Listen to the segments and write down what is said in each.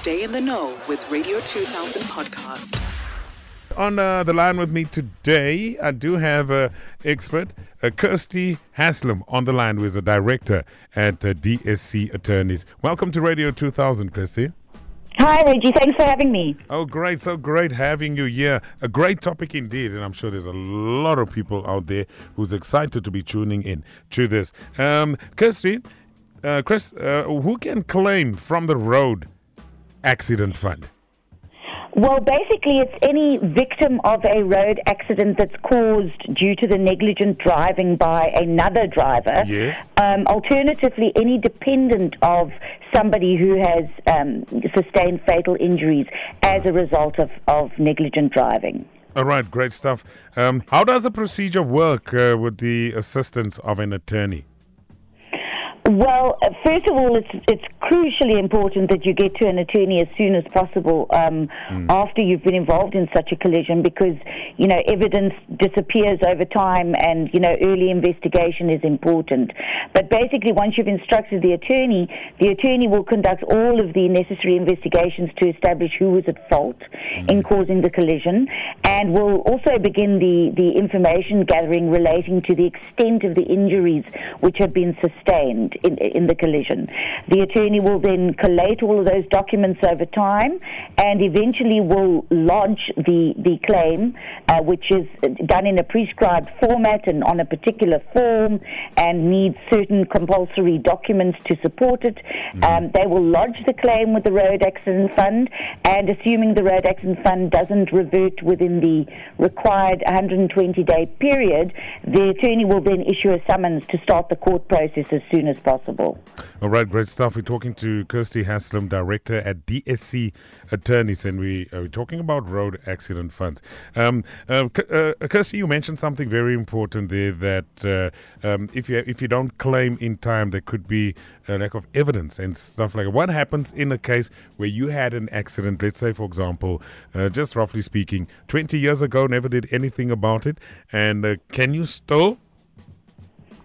Stay in the know with Radio 2000 podcast. On uh, the line with me today, I do have an expert, uh, Kirstie Haslam, on the line, who is a director at uh, DSC Attorneys. Welcome to Radio 2000, Kirstie. Hi, Reggie. Thanks for having me. Oh, great. So great having you here. A great topic indeed. And I'm sure there's a lot of people out there who's excited to be tuning in to this. Um, Kirstie, uh, Chris, uh, who can claim from the road accident fund? Well, basically, it's any victim of a road accident that's caused due to the negligent driving by another driver. Yes. Um, alternatively, any dependent of somebody who has um, sustained fatal injuries as a result of, of negligent driving. All right, great stuff. Um, how does the procedure work uh, with the assistance of an attorney? Well, first of all, it's it's crucially important that you get to an attorney as soon as possible um, mm. after you've been involved in such a collision, because you know evidence disappears over time, and you know early investigation is important. But basically, once you've instructed the attorney, the attorney will conduct all of the necessary investigations to establish who was at fault mm. in causing the collision, and will also begin the the information gathering relating to the extent of the injuries which have been sustained in, in the collision. The attorney will then collate all of those documents over time and eventually will lodge the, the claim, uh, which is done in a prescribed format and on a particular form and needs certain compulsory documents to support it. Mm-hmm. Um, they will lodge the claim with the Road Accident Fund and assuming the Road Accident Fund doesn't revert within the required 120 day period, the attorney will then issue a summons to start the court process as soon as possible. All right, great stuff. We're talking to Kirstie Haslam, director at DSC Attorneys, and we are talking about road accident funds. Um, uh, uh, Kirstie, you mentioned something very important there that uh, um, if you if you don't claim in time, there could be a lack of evidence and stuff like that. What happens in a case where you had an accident? Let's say, for example, uh, just roughly speaking, 20 years ago, never did anything about it, and uh, can you still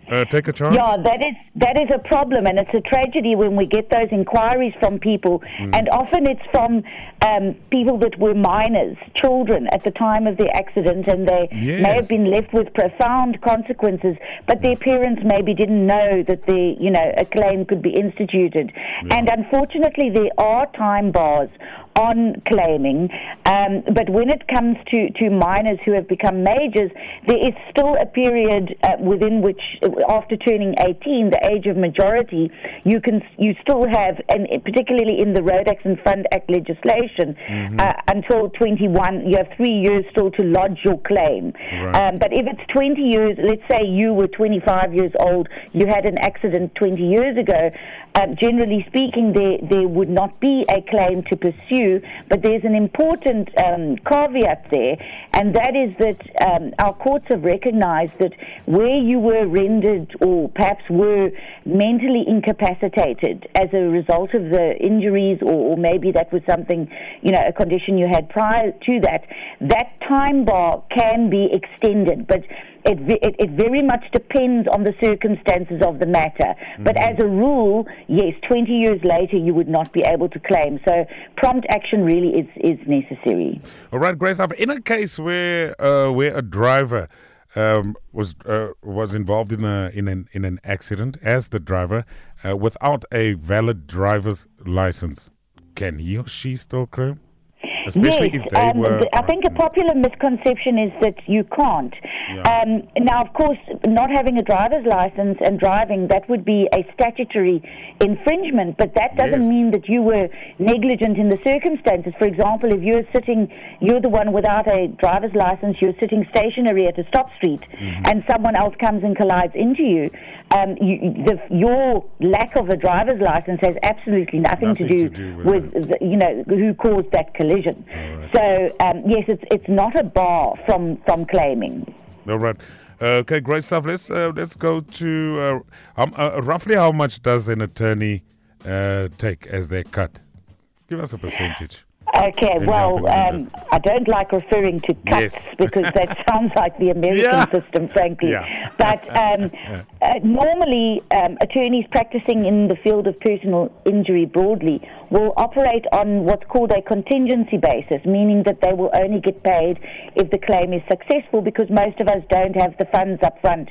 uh, take a chance? Yeah, that is that is a problem, and it's a tragedy when we get those inquiries from people, mm. and often it's from um, people that were minors, children at the time of the accident, and they yes. may have been left with profound consequences, but their parents maybe didn't know that the you know a claim could be instituted, yeah. and unfortunately there are time bars on claiming. Um, but when it comes to, to minors who have become majors, there is still a period uh, within which, after turning 18, the age of majority, you can you still have, and particularly in the Road Accident Fund Act legislation, mm-hmm. uh, until 21, you have three years still to lodge your claim. Right. Um, but if it's 20 years, let's say you were 25 years old, you had an accident 20 years ago, um, generally speaking, there, there would not be a claim to pursue, but there's an important um, caveat there, and that is that um, our courts have recognized that where you were rendered or perhaps were mentally incapacitated as a result of the injuries, or, or maybe that was something, you know, a condition you had prior to that, that time bar can be extended. But it, it, it, very much depends on the circumstances of the matter. Mm-hmm. But as a rule, yes, 20 years later, you would not be able to claim. So prompt action really is, is necessary. All right, Grace. In a case where uh, where a driver um, was uh, was involved in a in an in an accident as the driver uh, without a valid driver's license, can he or she still claim? Especially yes, um, were, I think a popular misconception is that you can't. Yeah. Um, now, of course, not having a driver's license and driving, that would be a statutory infringement, but that doesn't yes. mean that you were negligent in the circumstances. For example, if you're sitting, you're the one without a driver's license, you're sitting stationary at a stop street, mm-hmm. and someone else comes and collides into you, um, you the, your lack of a driver's license has absolutely nothing, nothing to, do to, do with, with the, you know, who caused that collision. Right. So um, yes, it's it's not a bar from from claiming. All right. Uh, okay, great stuff. Let's uh, let's go to uh, um, uh, roughly how much does an attorney uh, take as their cut? Give us a percentage. Okay, well, um, I don't like referring to cuts yes. because that sounds like the American yeah. system, frankly. Yeah. But um, uh, normally, um, attorneys practicing in the field of personal injury broadly will operate on what's called a contingency basis, meaning that they will only get paid if the claim is successful because most of us don't have the funds up front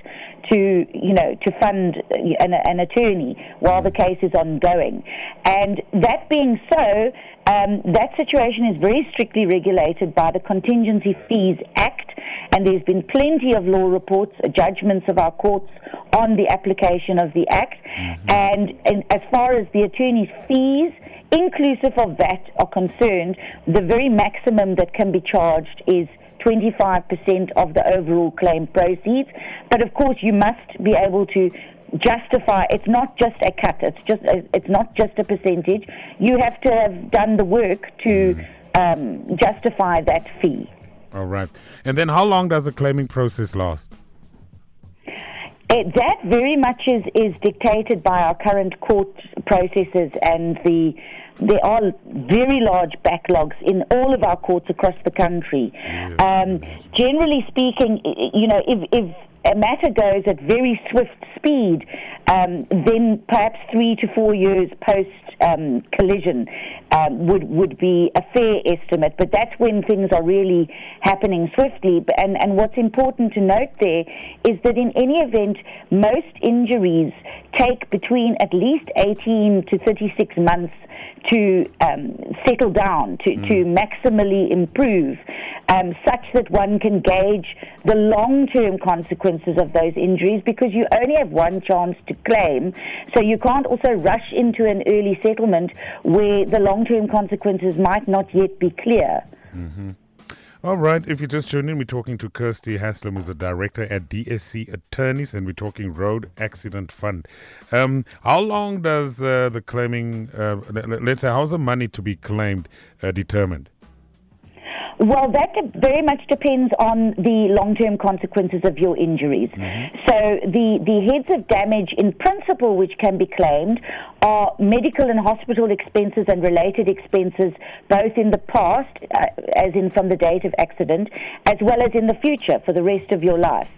to, you know, to fund an, an attorney while the case is ongoing. And that being so, um, that situation is very strictly regulated by the Contingency Fees Act, and there's been plenty of law reports, uh, judgments of our courts on the application of the Act. Mm-hmm. And, and as far as the attorney's fees, inclusive of that, are concerned, the very maximum that can be charged is 25% of the overall claim proceeds. But of course, you must be able to justify it's not just a cut it's just it's not just a percentage you have to have done the work to mm. um, justify that fee all right and then how long does the claiming process last it, that very much is, is dictated by our current court processes and the there are very large backlogs in all of our courts across the country. Yes. Um, generally speaking, you know, if, if matter goes at very swift speed, um, then perhaps three to four years post um, collision um, would would be a fair estimate. But that's when things are really happening swiftly. And and what's important to note there is that in any event, most injuries take between at least 18 to 36 months to um, settle down, to, mm. to maximally improve, um, such that one can gauge the long term consequences of those injuries because you only have one chance to claim. So you can't also rush into an early settlement where the long term consequences might not yet be clear. Mm-hmm. All right. If you just tuned in, we're talking to Kirstie Haslam, who's a director at DSC Attorneys, and we're talking Road Accident Fund. Um, how long does uh, the claiming, uh, let's say, how's the money to be claimed uh, determined? Well, that very much depends on the long-term consequences of your injuries. Mm-hmm. So the, the heads of damage in principle which can be claimed are medical and hospital expenses and related expenses both in the past, uh, as in from the date of accident, as well as in the future for the rest of your life.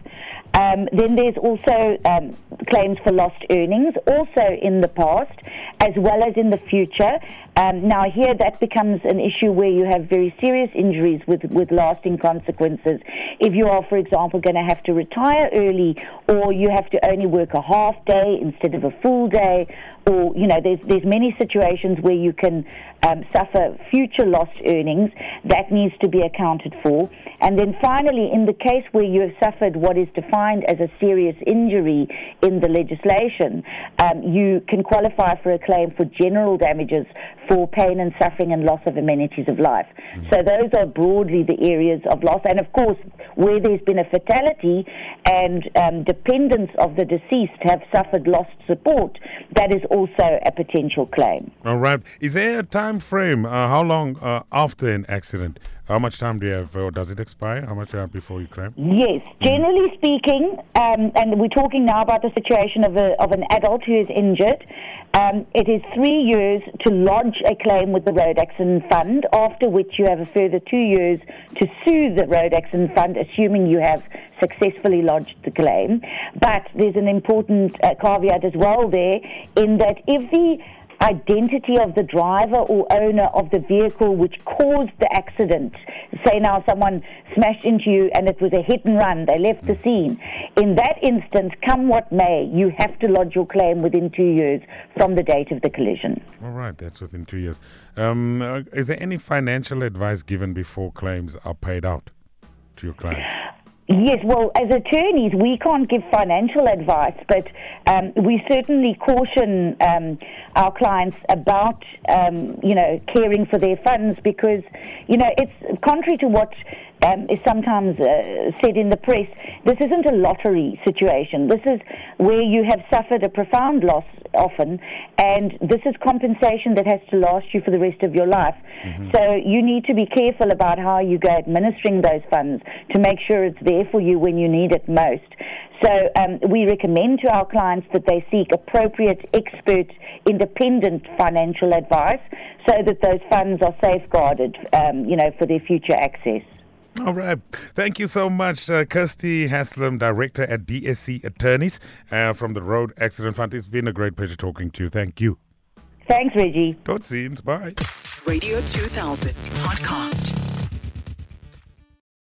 Um, then there's also um, claims for lost earnings, also in the past, as well as in the future. Um, now, here that becomes an issue where you have very serious injuries with, with lasting consequences. If you are, for example, going to have to retire early, or you have to only work a half day instead of a full day, or you know, there's there's many situations where you can um, suffer future lost earnings. That needs to be accounted for. And then finally, in the case where you have suffered what is defined as a serious injury in the legislation, um, you can qualify for a claim for general damages for pain and suffering and loss of amenities of life. Mm-hmm. So those are broadly the areas of loss. And of course, where there's been a fatality and um, dependents of the deceased have suffered lost support, that is also a potential claim. All right. Is there a time frame? Uh, how long uh, after an accident? How much time do you have, or does it expire? How much time before you claim? Yes, generally mm. speaking, um, and we're talking now about the situation of, a, of an adult who is injured. Um, it is three years to lodge a claim with the Road Accident Fund, after which you have a further two years to sue the Road Accident Fund, assuming you have successfully lodged the claim. But there's an important uh, caveat as well there, in that if the identity of the driver or owner of the vehicle which caused the accident. Say now someone smashed into you and it was a hit and run, they left the scene. In that instance, come what may, you have to lodge your claim within two years from the date of the collision. All right, that's within two years. Um, uh, is there any financial advice given before claims are paid out to your client? Yes, well, as attorneys, we can't give financial advice, but um, we certainly caution um, our clients about, um, you know, caring for their funds because, you know, it's contrary to what um, is sometimes uh, said in the press, this isn't a lottery situation. This is where you have suffered a profound loss often, and this is compensation that has to last you for the rest of your life. Mm-hmm. So you need to be careful about how you go administering those funds to make sure it's there for you when you need it most. So um, we recommend to our clients that they seek appropriate, expert, independent financial advice so that those funds are safeguarded, um, you know, for their future access. All right. Thank you so much, uh, Kirstie Haslam, Director at DSC Attorneys uh, from the Road Accident Fund. It's been a great pleasure talking to you. Thank you. Thanks, Reggie. Tot ziens. Bye. Radio 2000 Podcast.